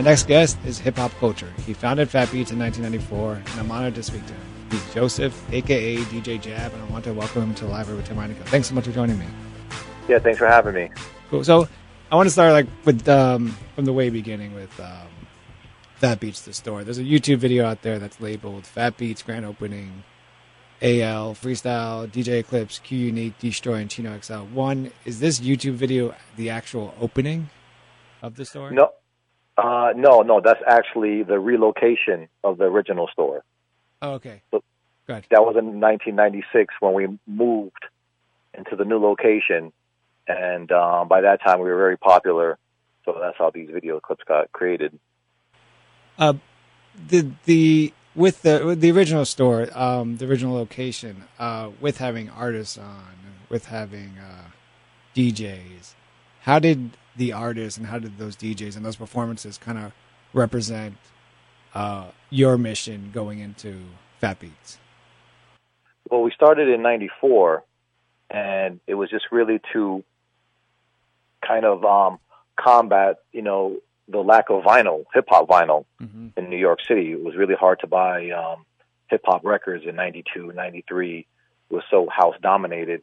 My next guest is Hip Hop Culture. He founded Fat Beats in 1994, and I'm honored to speak to him. He's Joseph, aka DJ Jab, and I want to welcome him to the Live with Tim Heinecker. Thanks so much for joining me. Yeah, thanks for having me. Cool. So I want to start like with um, from the way beginning with um, Fat Beats the store. There's a YouTube video out there that's labeled Fat Beats Grand Opening, AL Freestyle, DJ Eclipse, Q Unique, Destroy, and Chino XL. One is this YouTube video the actual opening of the store? No, uh, no, no. That's actually the relocation of the original store. Oh, okay. So- Good. That was in 1996 when we moved into the new location, and um, by that time we were very popular. So that's how these video clips got created. Uh, the the with the with the original store, um, the original location, uh, with having artists on, with having uh, DJs, how did the artists and how did those DJs and those performances kind of represent uh, your mission going into Fat Beats? Well, we started in '94, and it was just really to kind of um, combat, you know, the lack of vinyl, hip hop vinyl Mm-hmm. in New York City. It was really hard to buy um, hip hop records in '92, '93. Was so house dominated.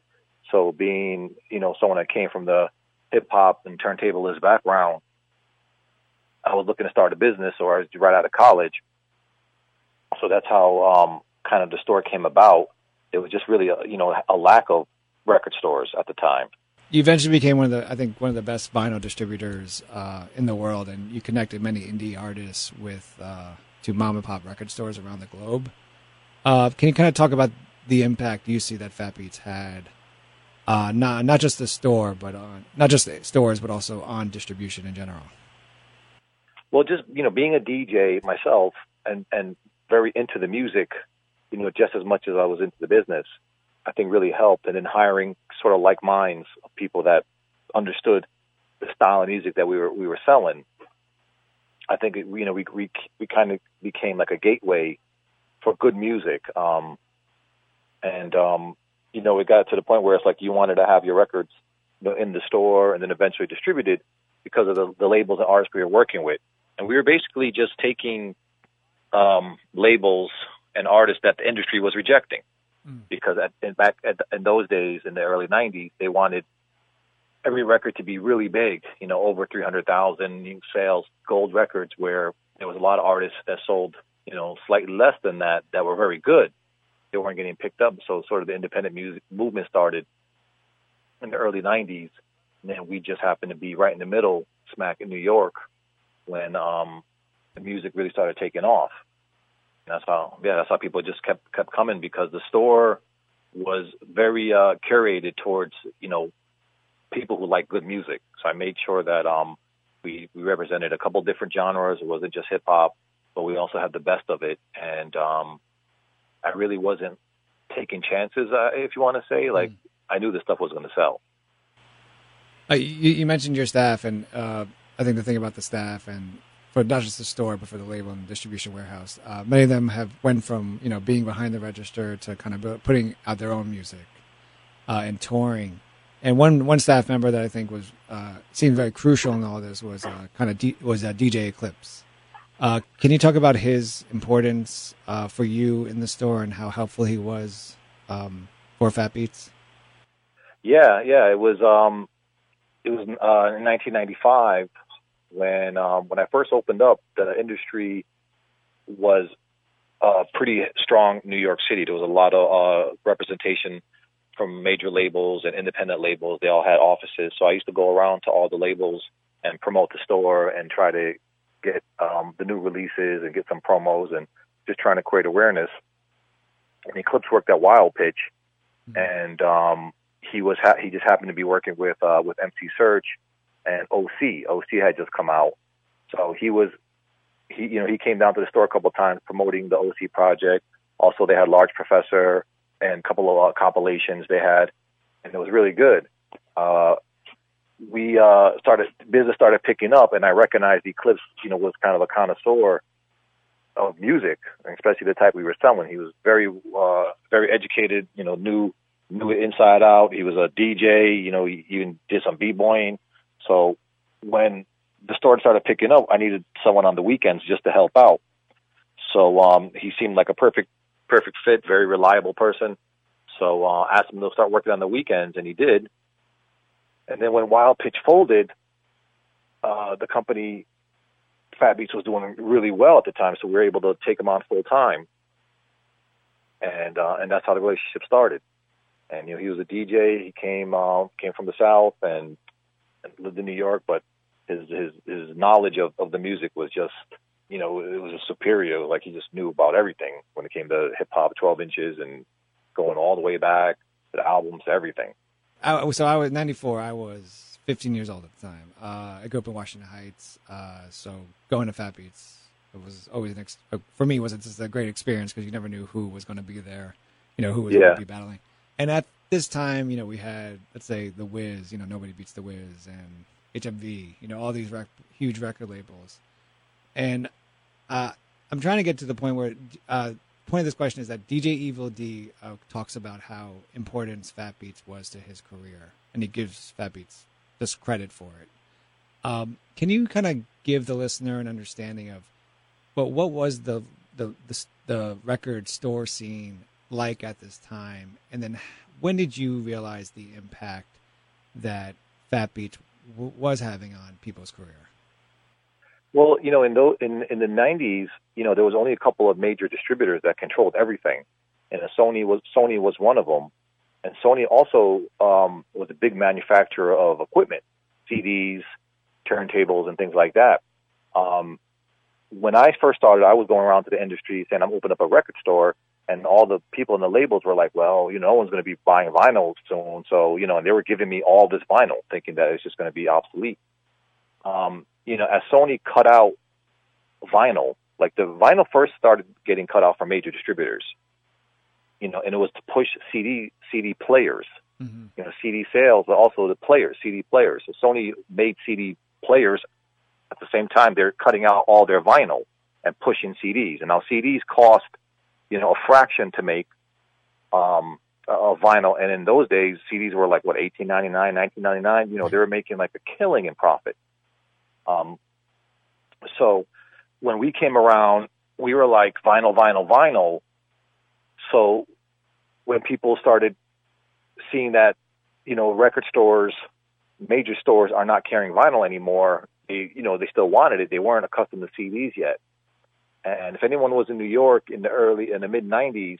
So being, you know, someone that came from the hip hop and turntablist background, I was looking to start a business, or I was right out of college. So that's how um, kind of the store came about. It was just really, a, you know, a lack of record stores at the time. You eventually became one of the, I think, one of the best vinyl distributors uh, in the world, and you connected many indie artists with uh, to mom and pop record stores around the globe. Uh, can you kind of talk about the impact you see that Fat Beats had, uh, not not just the store, but on not just the stores, but also on distribution in general? Well, just you know, being a DJ myself and and very into the music, you know, just as much as I was into the business, I think really helped. And then hiring sort of like minds of people that understood the style of music that we were we were selling. I think it, you know we we we kind of became like a gateway for good music. Um, and um, you know, it got to the point where it's like you wanted to have your records you know, in the store and then eventually distributed because of the, the labels and artists we were working with. And we were basically just taking um, labels and artists that the industry was rejecting. Because at, in back at, in those days, in the early '90s, they wanted every record to be really big, you know, over 300,000 sales, gold records, where there was a lot of artists that sold, you know, slightly less than that that were very good. They weren't getting picked up, so sort of the independent music movement started in the early 90s. And then we just happened to be right in the middle, smack in New York, when um, the music really started taking off. And that's how, yeah, that's how people just kept kept coming because the store was very uh, curated towards, you know, people who like good music. So I made sure that um, we we represented a couple different genres. It wasn't just hip hop, but we also had the best of it. And um, I really wasn't taking chances, uh, if you want to say. Like I knew this stuff was going to sell. Uh, you, you mentioned your staff, and uh, I think the thing about the staff, and for not just the store, but for the label and distribution warehouse, uh, many of them have went from you know being behind the register to kind of putting out their own music uh, and touring. And one one staff member that I think was uh, seemed very crucial in all this was uh, kind of D- was uh, DJ Eclipse. Uh, can you talk about his importance uh, for you in the store and how helpful he was um, for Fat Beats? Yeah, yeah. It was um, it was uh, in 1995 when um, when I first opened up. The industry was uh, pretty strong. New York City. There was a lot of uh, representation from major labels and independent labels. They all had offices, so I used to go around to all the labels and promote the store and try to get um, the new releases and get some promos and just trying to create awareness. And Eclipse worked at Wild Pitch, mm-hmm. and um, he was ha- he just happened to be working with uh, with MC Serch and OC. OC had just come out, so he was he you know he came down to the store a couple of times promoting the OC project. Also, they had Large Professor and a couple of uh, compilations they had, and it was really good. Uh, we uh, started business started picking up, and I recognized Eclipse, you know, was kind of a connoisseur of music, especially the type we were selling. He was very uh, very educated, you know, knew knew it inside out. He was a DJ, you know, he even did some b-boying. So when the store started picking up, I needed someone on the weekends just to help out. So um, he seemed like a perfect perfect fit, very reliable person. So uh, asked him to start working on the weekends, and he did. And then when Wild Pitch folded, uh, the company Fat Beats was doing really well at the time, so we were able to take him on full time. And uh, and that's how the relationship started. And you know, he was a DJ. He came uh, came from the South and, and lived in New York, but his his his knowledge of, of the music was just you know it was a superior. Like he just knew about everything when it came to hip hop, twelve inches, and going all the way back to the albums, everything. I, so I was 94. I was 15 years old at the time. Uh, I grew up in Washington Heights. Uh, so going to Fat Beats it was always an ex- uh, for me was just a great experience because you never knew who was going to be there, you know, who was yeah. going to be battling. And at this time, you know, we had let's say the Wiz, you know, nobody beats the Wiz, and HMV, you know, all these rec- huge record labels. And uh, I'm trying to get to the point where uh, point of this question is that DJ Evil D uh, talks about how important Fat Beats was to his career, and he gives Fat Beats just credit for it. Um, can you kind of give the listener an understanding of, well, what was the, the the the record store scene like at this time, and then when did you realize the impact that Fat Beats w- was having on people's career? Well, you know, in the in in the '90s, you know, there was only a couple of major distributors that controlled everything, and Sony was Sony was one of them, and Sony also um, was a big manufacturer of equipment, CDs, turntables, and things like that. Um, when I first started, I was going around to the industry saying I'm opening up a record store, and all the people in the labels were like, "Well, you know, no one's going to be buying vinyl soon," so you know, and they were giving me all this vinyl, thinking that it's just going to be obsolete. Um, you know, as Sony cut out vinyl, like the vinyl first started getting cut off from major distributors, you know, and it was to push CD CD players, mm-hmm. you know, CD sales, but also the players, CD players. So Sony made CD players at the same time they're cutting out all their vinyl and pushing CDs. And now CDs cost, you know, a fraction to make um of vinyl. And in those days, CDs were like what eighteen ninety nine, nineteen ninety nine. You know, they were making like a killing in profit. Um, so when we came around, we were like vinyl, vinyl, vinyl. So when people started seeing that, you know, record stores, major stores are not carrying vinyl anymore, they, you know, they still wanted it. They weren't accustomed to CDs yet. And if anyone was in New York in the early, in the mid 90s,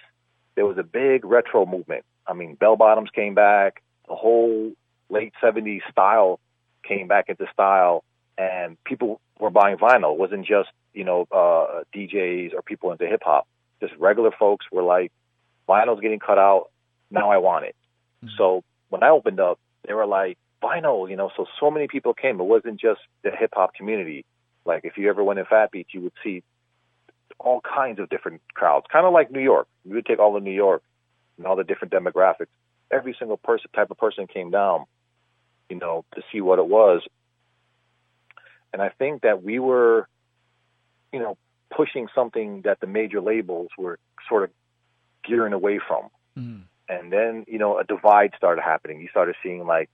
there was a big retro movement. I mean, bell bottoms came back, the whole late 70s style came back into style and people were buying vinyl. It wasn't just you know uh, DJs or people into hip hop. Just regular folks were like, vinyl's getting cut out. Now I want it. Mm-hmm. So when I opened up, they were like vinyl. You know, so so many people came. It wasn't just the hip hop community. Like if you ever went in Fat Beats, you would see all kinds of different crowds, kind of like New York. You would take all of New York and all the different demographics. Every single person, type of person came down, you know, to see what it was. And I think that we were, you know, pushing something that the major labels were sort of gearing away from. Mm. And then, you know, a divide started happening. You started seeing like,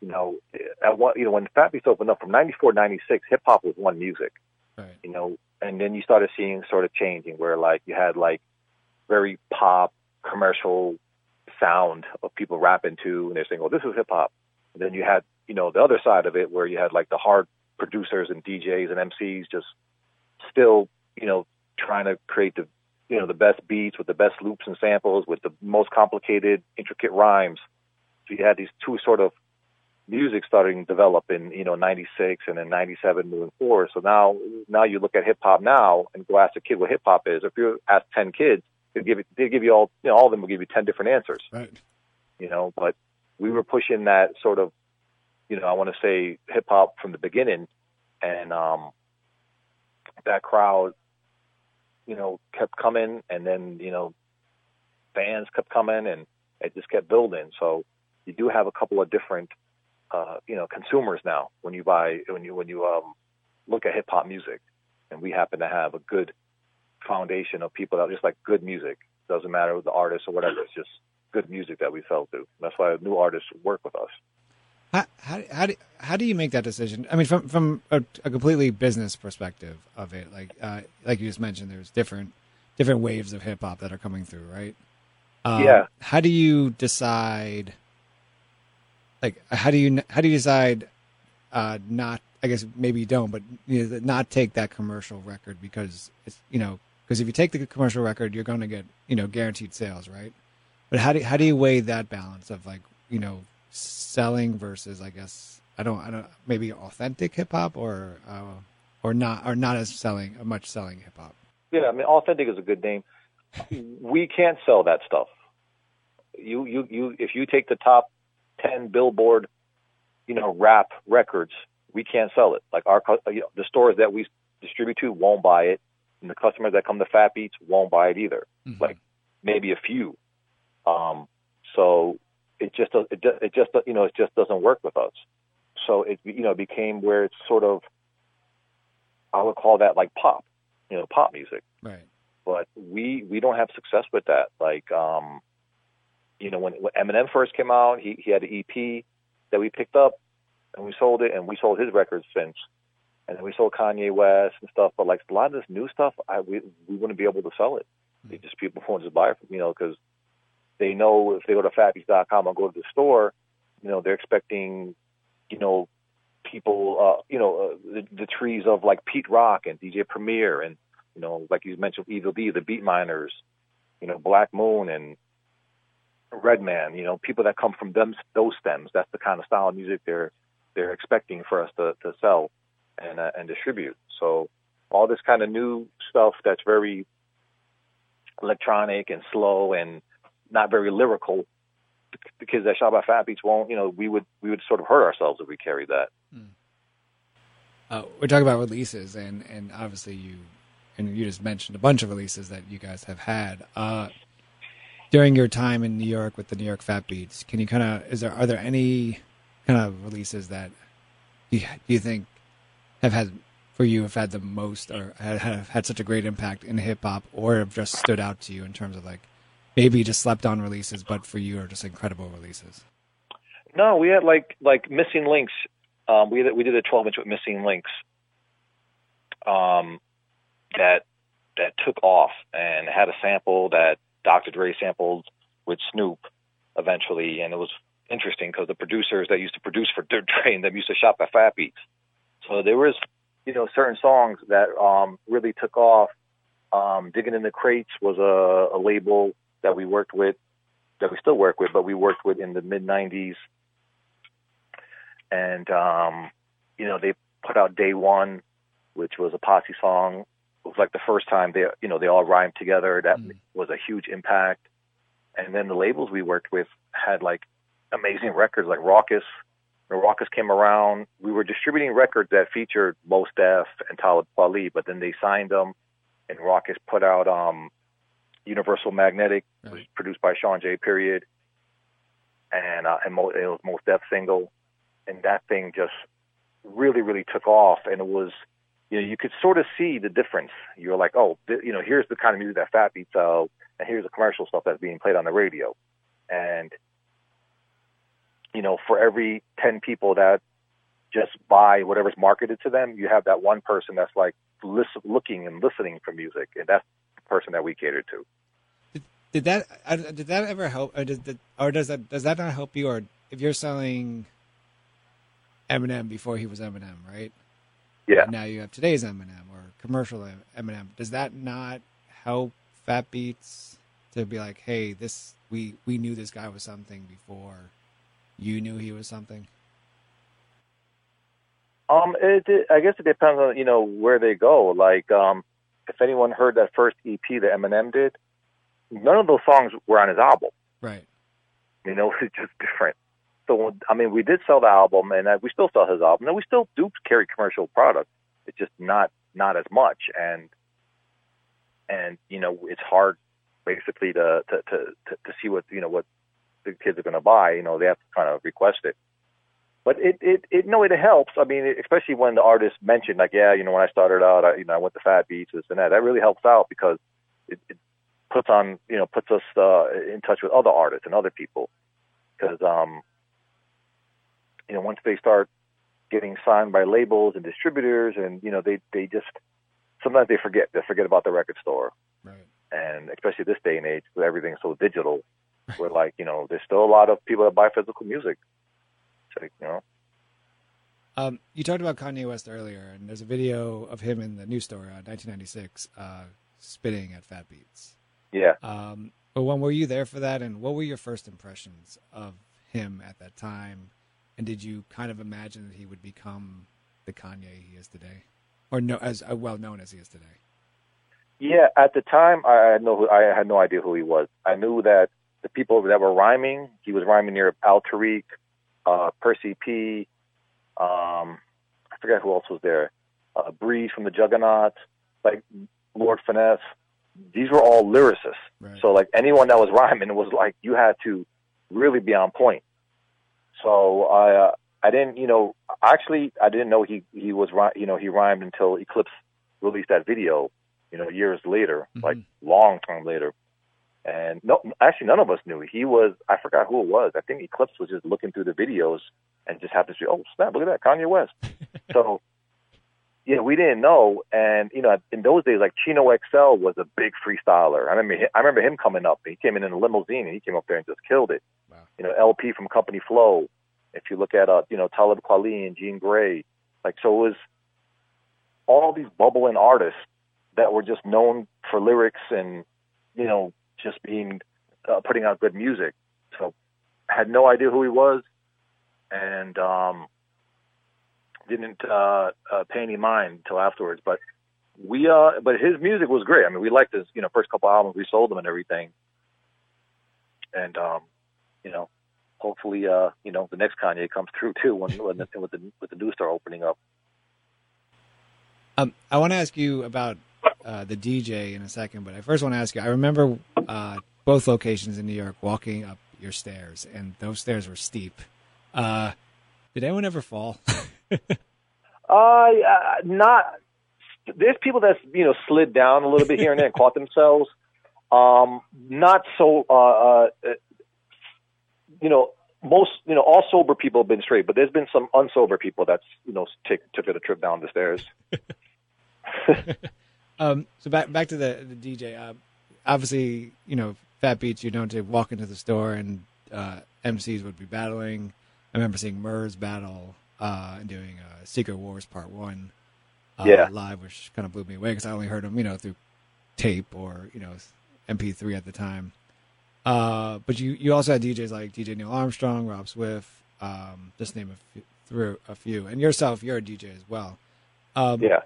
you know, at one, you know, when Fat Beats opened up from 94 96, hip hop was one music. Right. You know, and then you started seeing sort of changing where like you had like very pop commercial sound of people rapping to, and they're saying, "Oh, this is hip hop." And then you had you know the other side of it where you had like the hard producers and DJs and MCs just still you know trying to create the you know the best beats with the best loops and samples with the most complicated intricate rhymes. So you had these two sort of music starting to develop in you know '96 and then '97 moving forward. So now now you look at hip hop now and go ask a kid what hip hop is. If you ask ten kids, they give it, they give you all you know all of them will give you ten different answers. Right. You know, but we were pushing that sort of you know I want to say hip hop from the beginning, and um, that crowd you know kept coming, and then you know fans kept coming, and it just kept building. So you do have a couple of different uh, you know consumers now when you buy when you when you um, look at hip hop music, and we happen to have a good foundation of people that just like good music. Doesn't matter the artist or whatever. It's just good music that we sell to. That's why new artists work with us. How, how, how, do, how do you make that decision? I mean, from from a, a completely business perspective of it, like uh, like you just mentioned, there's different different waves of hip hop that are coming through, right? Um, Yeah. How do you decide? Like, how do you how do you decide uh, not? I guess maybe you don't, but you know, not take that commercial record because it's you know because if you take the commercial record, you're going to get you know guaranteed sales, right? But how do how do you weigh that balance of like you know selling versus I guess I don't I don't maybe authentic hip hop or uh, or not or not as selling a much selling hip hop. Yeah, I mean, authentic is a good name. we can't sell that stuff. You, you, you. If you take the top ten Billboard, you know, rap records, we can't sell it. Like our, you know, the stores that we distribute to won't buy it, and the customers that come to Fat Beats won't buy it either. Mhm. Like maybe a few. Um, so it just, it, it just, you know, it just doesn't work with us. So it, you know, became where it's sort of, I would call that like pop, you know, pop music Right. but we we don't have success with that. Like, um, you know, when, when Eminem first came out, he he had an EP that we picked up and we sold it, and we sold his records since, and then we sold Kanye West and stuff. But like a lot of this new stuff, I we we wouldn't be able to sell it. They just people won't just buy it, from, you know, because they know if they go to fatbeats.com or go to the store, you know, they're expecting, you know, people, uh, you know, uh, the, the trees of like Pete Rock and DJ Premier and you know, like you mentioned, Evil D, the Beatminerz, you know, Black Moon and Redman, you know, people that come from them those stems. That's the kind of style of music they're they're expecting for us to, to sell and uh, and distribute. So all this kind of new stuff that's very electronic and slow and not very lyrical. The kids that shop at Fat Beats won't, you know, we would we would sort of hurt ourselves if we carried that. Uh, we're talking about releases, and and obviously you and you just mentioned a bunch of releases that you guys have had uh, during your time in New York with the New York Fat Beats. Can you kind of is there are there any kind of releases that you do you think have had for you have had the most or have had such a great impact in hip hop, or have just stood out to you in terms of like maybe just slept on releases, but for you are just incredible releases. No, we had like like Missin' Linx. Um, we we did a 12 inch with Missin' Linx. Um, that that took off and had a sample that Dr. Dre sampled with Snoop eventually, and it was interesting because the producers that used to produce for Dre and them used to shop at Fat Beats. So there was, you know, certain songs that um, really took off. Um, Diggin' in the Crates was a, a label that we worked with, that we still work with, but we worked with in the mid '90s and um, you know they put out Day One, which was a posse song. It was like the first time they you know they all rhymed together. That Mm. was a huge impact. And then the labels we worked with had like amazing records like Rawkus. When Rawkus came around, we were distributing records that featured Mos Def and Talib Kweli, but then they signed them, and Rawkus put out um, Universal Magnetic, Right. was produced by Shawn J. Period, and uh, and Mo, it was Mos Def single, and that thing just really really took off, and it was you know you could sort of see the difference. You're like, oh, th- you know, here's the kind of music that Fat Beats sell, and here's the commercial stuff that's being played on the radio, and you know, for every ten people that just buy whatever's marketed to them. You have that one person that's like listen, looking and listening for music, and that's person that we catered to. Did, did that uh, did that ever help, or does that, or does that does that not help you? Or if you're selling Eminem before he was Eminem, right? Yeah. And now you have today's Eminem or commercial Eminem. Does that not help Fat Beats to be like, hey, this we we knew this guy was something before you knew he was something? Um, it, it, I guess it depends on you know where they go. Like, um, if anyone heard that first EP that Eminem did, none of those songs were on his album. Right. You know, it's just different. So, I mean, we did sell the album, and uh, we still sell his album, and we still do carry commercial product. It's just not not as much, and and you know, it's hard basically to to to to, to see what you know what the kids are going to buy. You know, they have to kind of request it. But it, it, it, no, it helps. I mean, especially when the artist mentioned, like, yeah, you know, when I started out, I, you know, I went to Fat Beats, this and that. That really helps out because it, it puts on, you know, puts us uh, in touch with other artists and other people. Because, um, you know, once they start getting signed by labels and distributors, and you know, they they just sometimes they forget they forget about the record store. Right. And especially this day and age, where everything's so digital, where like you know, there's still a lot of people that buy physical music. So, you know. Um, you talked about Kanye West earlier, and there's a video of him in the news story on 1996 uh, spitting at Fat Beats. Yeah. Um, but when were you there for that, and what were your first impressions of him at that time? And did you kind of imagine that he would become the Kanye he is today, or no, as uh, well known as he is today? Yeah, at the time, I had no, I had no idea who he was. I knew that the people that were rhyming, he was rhyming near Al Tariq, uh, Percy P. Um, I forget who else was there. Uh, Breeze from the Juggaknots, like Lord Finesse. These were all lyricists. Right. So like anyone that was rhyming was like you had to really be on point. So I uh, I didn't you know actually I didn't know he he was you know he rhymed until Eclipse released that video you know years later Mhm. like long time later. And no, actually, none of us knew. He was, I forgot who it was. I think Eclipse was just looking through the videos and just happened to say, oh, snap, look at that, Kanye West. so, yeah, we didn't know. And, you know, in those days, like Chino XL was a big freestyler. I remember, I remember him coming up. He came in in a limousine and he came up there and just killed it. Wow. You know, El-P from Company Flow. If you look at, uh, you know, Talib Kweli and Jean Grae. Like, so it was all these bubbling artists that were just known for lyrics and, you know, just being uh, putting out good music. So had no idea who he was, and um, didn't uh, uh, pay any mind until afterwards. But we, uh, but his music was great. I mean, we liked his, you know, first couple albums. We sold them and everything, and um, you know, hopefully, uh, you know, the next Kanye comes through too when, when the, with the with the new store opening up. Um, I want to ask you about uh, the DJ in a second, but I first want to ask you. I remember uh, both locations in New York walking up your stairs, and those stairs were steep. Uh, did anyone ever fall? Uh, uh, not. There's people that you know slid down a little bit here and there and caught themselves. Um, not so. Uh, uh, you know, most you know all sober people have been straight, but there's been some unsober people that's you know take, took it a trip down the stairs. Um, so back back to the the DJ. Uh, obviously, you know, Fat Beats. You're known to walk into the store and uh, MCs would be battling. I remember seeing Murs battle uh, and doing uh, Secret Wars Part One uh, Yeah. live, which kind of blew me away because I only heard him, you know, through tape or you know MP3 at the time. Uh, but you you also had DJs like DJ Neil Armstrong, Rob Swift, um, just name a few, through a few, and yourself. You're a DJ as well. Um, Yeah.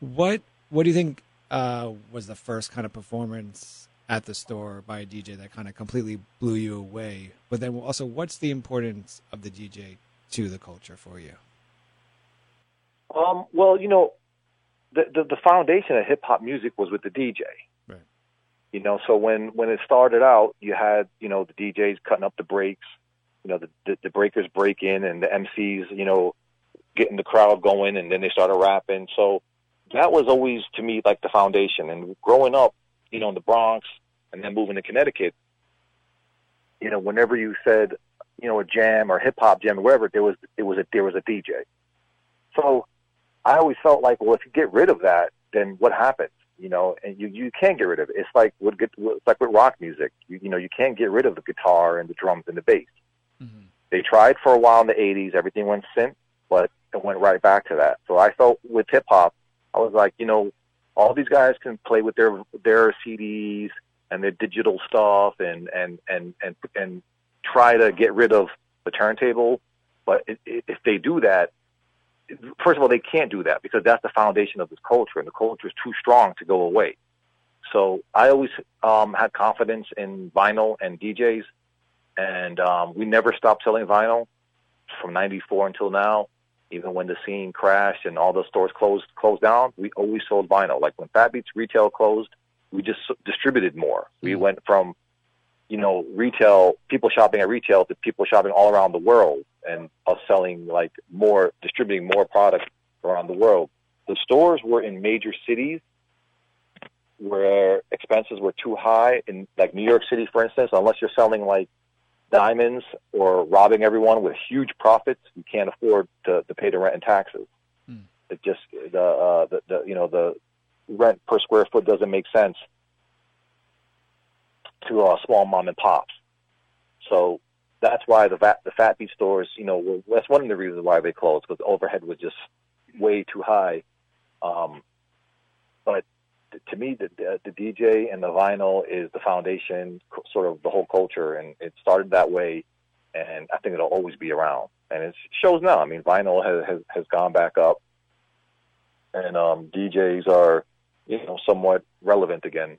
what What do you think uh, was the first kind of performance at the store by a DJ that kind of completely blew you away? But then also, what's the importance of the DJ to the culture for you? Um, well, you know, the, the the foundation of hip hop music was with the DJ. Right. You know, so when when it started out, you had you know the DJs cutting up the breaks, you know the the, the breakers break in, and the MCs you know getting the crowd going, and then they started rapping. So that was always to me like the foundation. And growing up, you know, in the Bronx, and then moving to Connecticut, you know, whenever you said you know a jam or hip hop jam or wherever, there was it was a there was a DJ So I always felt like, well, if you get rid of that, then what happens? You know, and you you can't get rid of it. It's like with it's like with rock music. You you know, you can't get rid of the guitar and the drums and the bass. Mhm. They tried for a while in the '80s. Everything went synth, but it went right back to that. So I felt with hip hop, I was like, you know, all these guys can play with their their CDs and their digital stuff and and and and and try to get rid of the turntable. But i- i- if they do that, first of all, they can't do that because that's the foundation of this culture, and the culture is too strong to go away. So I always um, had confidence in vinyl and DJs, and um, we never stopped selling vinyl from '94 until now. Even when the scene crashed and all the stores closed closed down, we always sold vinyl. Like when Fat Beats retail closed, we just distributed more. We mm-hmm. went from you know retail people shopping at retail to people shopping all around the world and us selling like more distributing more product around the world. The stores were in major cities where expenses were too high in like New York City for instance, unless you're selling like diamonds or robbing everyone with huge profits, you can't afford to, to pay the rent and taxes. Hmm. It just the, uh, the the you know the rent per square foot doesn't make sense to uh, small mom and pops. So that's why the fat, the Fat Beat stores, you know, were, that's one of the reasons why they closed because the overhead was just way too high. Um, but to me, the, the DJ and the vinyl is the foundation, sort of the whole culture, and it started that way, and I think it'll always be around. And it shows now. I mean, vinyl has has, has gone back up, and um, DJs are, you know, somewhat relevant again.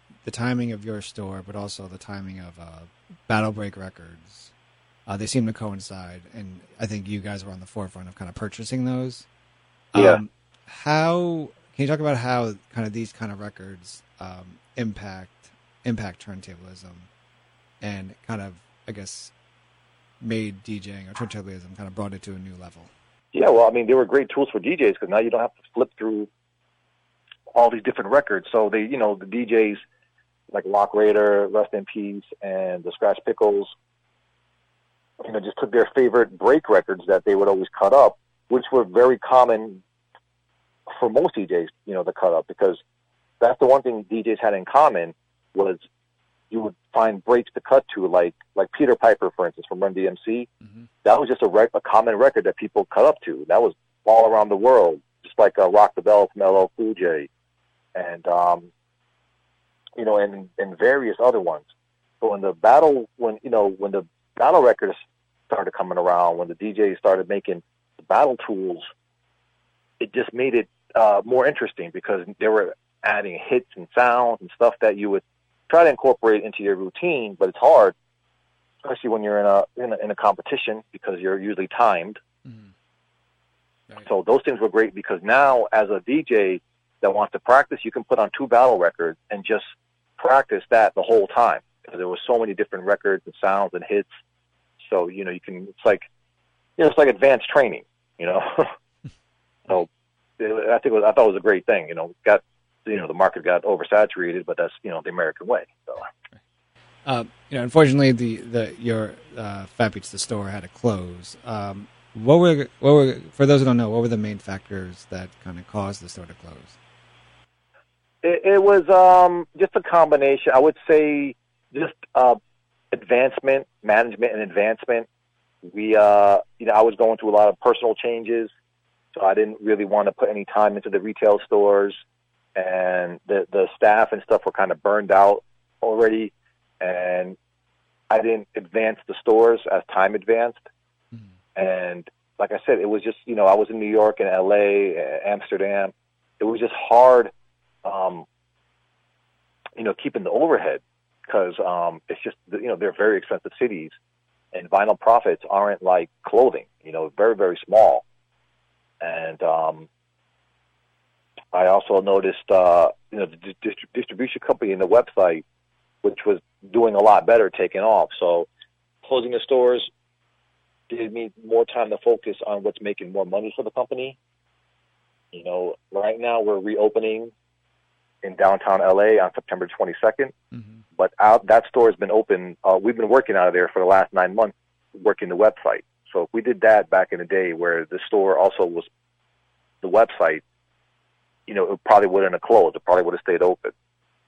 the timing of your store, but also the timing of uh, Battle Break Records, uh, they seem to coincide, and I think you guys were on the forefront of kind of purchasing those. Yeah. Um, how can you talk about how kind of these kind of records um, impact impact turntablism, and kind of I guess made DJing or turntablism kind of brought it to a new level. Yeah, well, I mean, they were great tools for DJs because now you don't have to flip through all these different records. So they, you know, the DJs like Roc Raida, Rest in Peace, and the Skratch Piklz, you know, just took their favorite break records that they would always cut up, which were very common for most DJs, you know, to cut up because that's the one thing DJs had in common was you would find breaks to cut to, like like Peter Piper, for instance, from Run DMC. That was just a, rec- a common record that people cut up to. That was all around the world, just like uh, Rock the Bell from LL Cool J, and um, you know, and and various other ones. But when the battle, when you know, when the battle records started coming around, when the DJs started making the battle tools, it just made it uh, more interesting because they were adding hits and sounds and stuff that you would try to incorporate into your routine, but it's hard, especially when you're in a in a, in a competition because you're usually timed. Mm-hmm. Right. So those things were great because now, as a DJ that wants to practice, you can put on two battle records and just practice that the whole time because there were so many different records and sounds and hits. So you know, you can. It's like, you know, it's like advanced training. You know, so I think was, I thought it was a great thing. You know, got you know the market got oversaturated, but that's you know the American way. So. Uh, you know, unfortunately, the the your uh, Fat the store had to close. Um, what were what were for those who don't know, what were the main factors that kind of caused the store to close? It, it was um, just a combination. I would say just uh, advancement, management, and advancement. We, uh, you know, I was going through a lot of personal changes, so I didn't really want to put any time into the retail stores, and the the staff and stuff were kind of burned out already, and I didn't advance the stores as time advanced, and like I said, it was just you know I was in New York and L.A., Amsterdam. It was just hard, um, you know, keeping the overhead because um, it's just you know they're very expensive cities, and vinyl profits aren't like clothing. You know, very very small, and um, I also noticed uh, you know the dist- distribution company and the website, which was doing a lot better, taking off. So closing the stores gave me more time to focus on what's making more money for the company. You know, right now we're reopening in downtown LA on September 22nd. Mm-hmm. But out, that store has been open. Uh, we've been working out of there for the last nine months, working the website. So if we did that back in the day, where the store also was the website, you know, it probably wouldn't have closed. It probably would have stayed open.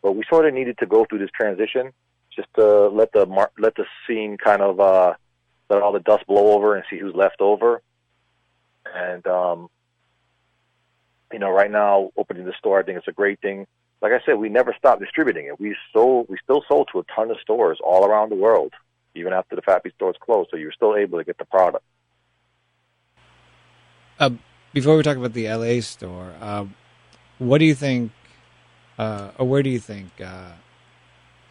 But we sort of needed to go through this transition just to let the mar- let the scene kind of uh, let all the dust blow over and see who's left over. And um, you know, right now opening the store, I think it's a great thing. Like I said, we never stopped distributing it. We sold, we still sold to a ton of stores all around the world, even after the Fat Beat stores closed. So you were still able to get the product. Uh, before we talk about the LA store, uh, what do you think, uh, or where do you think uh,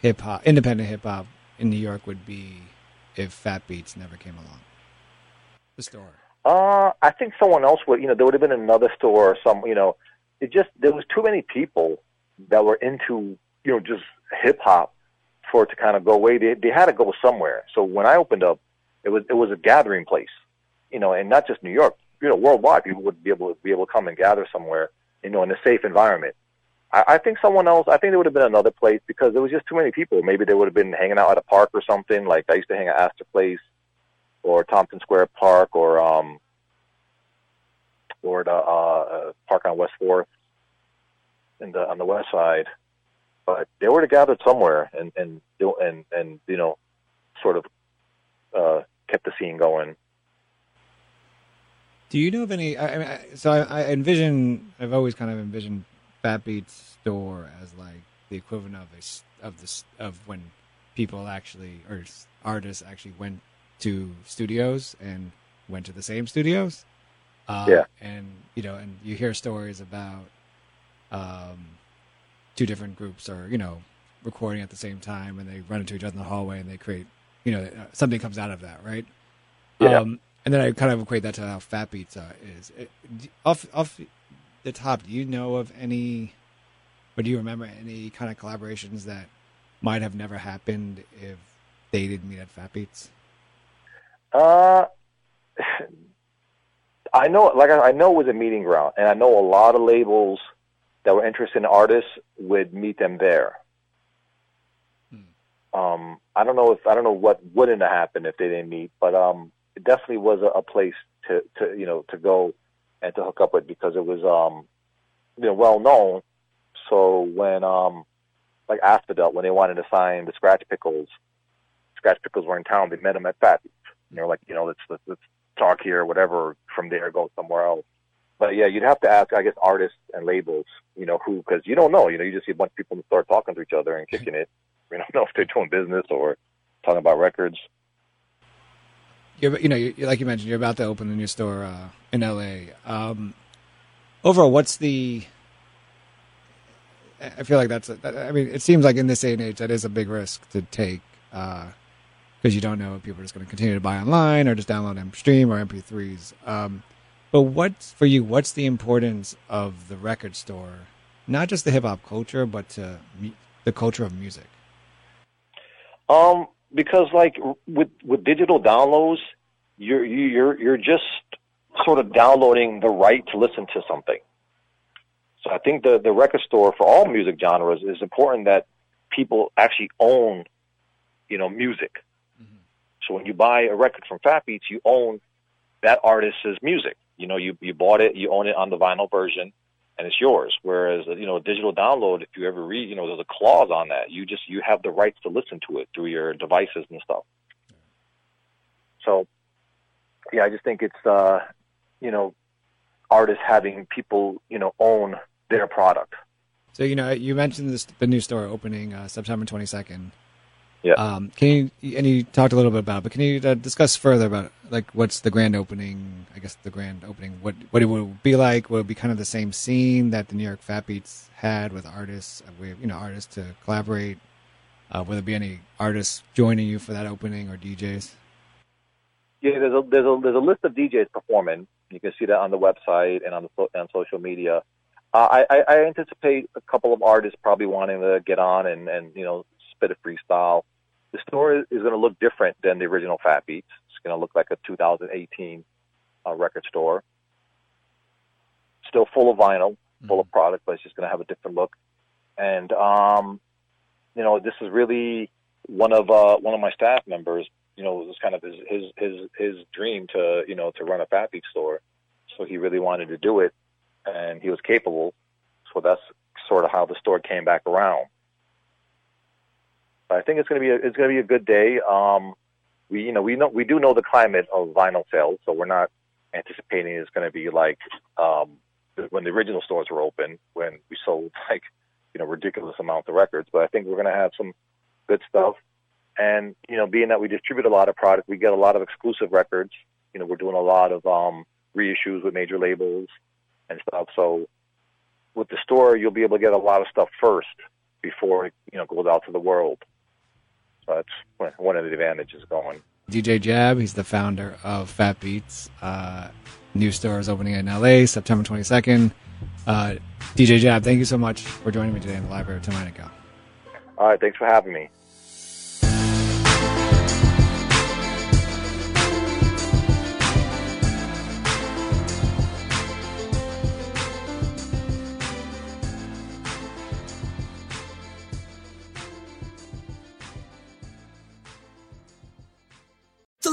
hip hop, independent hip hop in New York would be if Fat Beats never came along? The store. Uh, I think someone else would. You know, there would have been another store or some. You know, it just there was too many people that were into you know just hip hop for it to kind of go away. They they had to go somewhere. So when I opened up, it was it was a gathering place. You know, and not just New York. You know, worldwide, people would be able to be able to come and gather somewhere. You know, in a safe environment. I, I think someone else. I think there would have been another place because there was just too many people. Maybe they would have been hanging out at a park or something. Like I used to hang at Astor Place or Tompkins Square Park or um or the uh, park on West Fourth in the on the west side. But they were gathered somewhere and and and and you know sort of uh, kept the scene going. Do you know of any? I, I mean, I- so I, I envision. I've always kind of envisioned Fat Beats store as like the equivalent of a of this of when people actually or artists actually went to studios and went to the same studios. Uh, Yeah. And you know, and you hear stories about um, two different groups are you know recording at the same time and they run into each other in the hallway and they create you know uh, something comes out of that, right? Yeah. Um, and then I kind of equate that to how Fat Beats uh, is. It, off off the top, do you know of any, or do you remember any kind of collaborations that might have never happened if they didn't meet at Fat Beats? Uh, I know, like I, I know, it was a meeting ground, and I know a lot of labels that were interested in artists would meet them there. Um, I don't know if I don't know what wouldn't have happened if they didn't meet, but um, it definitely was a, a place to, to you know to go and to hook up with because it was um, you know well known. So when um, like Asphodel, when they wanted to sign the Skratch Piklz, Skratch Piklz were in town. They met them at Fat Beats. And they're like, you know, let's, let's let's talk here, or whatever. From there, go somewhere else. But yeah, you'd have to ask, I guess, artists and labels, you know, who because you don't know. You know, you just see a bunch of people start talking to each other and kicking it. You don't know if they're doing business or talking about records. you're, you know, you're, like you mentioned, you're about to open a new store uh, in LA. Um, overall, what's the? I feel like that's. A, I mean, it seems like in this day and age, that is a big risk to take because uh, you don't know if people are just going to continue to buy online or just download M Stream or MP3s. Um, but what's for you? What's the importance of the record store? Not just the hip hop culture, but to the culture of music. Um, because like with with digital downloads, you're you're you're just sort of downloading the right to listen to something. So I think the the record store for all music genres is important that people actually own, you know, music. Mm-hmm. So when you buy a record from Fat Beats, you own that artist's music. You know, you you bought it, you own it on the vinyl version, and it's yours. Whereas, you know, digital download, if you ever read, you know, there's a clause on that. You just you have the rights to listen to it through your devices and stuff. So, yeah, I just think it's uh, you know, artists having people you know own their product. So you know, you mentioned this the new store opening uh, September twenty second. Yeah. Um, can you and you talked a little bit about, it, but can you uh, discuss further about like what's the grand opening? I guess the grand opening. What what it would be like? Will it be kind of the same scene that the New York Fat Beats had with artists? Uh, with you know artists to collaborate. Uh, will there be any artists joining you for that opening or DJs? Yeah, there's a there's a there's a list of DJs performing. You can see that on the website and on the on social media. Uh, I, I anticipate a couple of artists probably wanting to get on and, and you know spit a freestyle the store is going to look different than the original Fat Beats. It's going to look like a 2018 uh, record store. Still full of vinyl, full of mm-hmm. product, but it's just going to have a different look. And um, you know, this is really one of uh, one of my staff members. You know, it was kind of his his his his dream to you know to run a Fat Beat store. So he really wanted to do it, and he was capable. So that's sort of how the store came back around. I think it's going to be a, it's going to be a good day. Um, we you know we know we do know the climate of vinyl sales, so we're not anticipating it's going to be like um, when the original stores were open when we sold like you know ridiculous amounts of records. But I think we're going to have some good stuff. And you know, being that we distribute a lot of product, we get a lot of exclusive records. You know, we're doing a lot of um, reissues with major labels and stuff. So with the store, you'll be able to get a lot of stuff first before you know goes out to the world. So that's one of the advantages going. DJ Jab, he's the founder of Fat Beats. Uh, new store is opening in LA September 22nd. Uh, DJ Jab, thank you so much for joining me today in the library of Tim All right, thanks for having me.